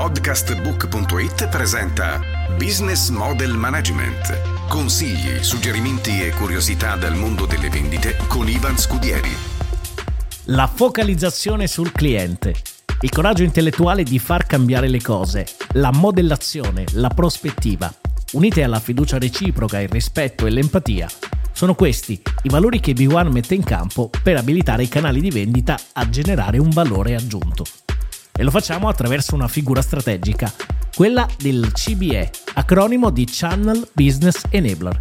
Podcastbook.it presenta Business Model Management. Consigli, suggerimenti e curiosità dal mondo delle vendite con Ivan Scudieri. La focalizzazione sul cliente. Il coraggio intellettuale di far cambiare le cose. La modellazione, la prospettiva. Unite alla fiducia reciproca, il rispetto e l'empatia. Sono questi i valori che B1 mette in campo per abilitare i canali di vendita a generare un valore aggiunto e lo facciamo attraverso una figura strategica, quella del CBE, acronimo di Channel Business Enabler.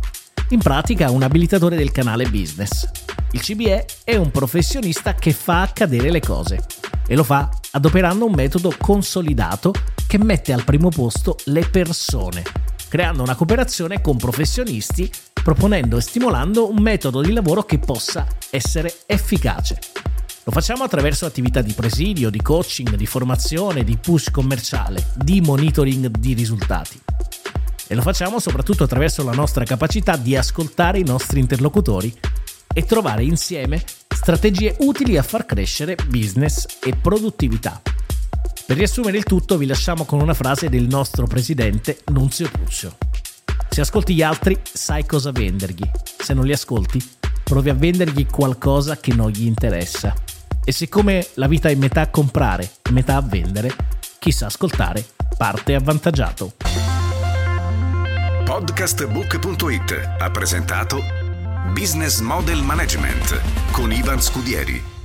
In pratica un abilitatore del canale business. Il CBE è un professionista che fa accadere le cose e lo fa adoperando un metodo consolidato che mette al primo posto le persone, creando una cooperazione con professionisti, proponendo e stimolando un metodo di lavoro che possa essere efficace. Lo facciamo attraverso attività di presidio, di coaching, di formazione, di push commerciale, di monitoring di risultati. E lo facciamo soprattutto attraverso la nostra capacità di ascoltare i nostri interlocutori e trovare insieme strategie utili a far crescere business e produttività. Per riassumere il tutto vi lasciamo con una frase del nostro presidente Nunzio Puccio. Se ascolti gli altri sai cosa vendergli, se non li ascolti provi a vendergli qualcosa che non gli interessa. E siccome la vita è metà a comprare metà a vendere, chi sa ascoltare parte avvantaggiato. Podcastbook.it ha presentato Business Model Management con Ivan Scudieri.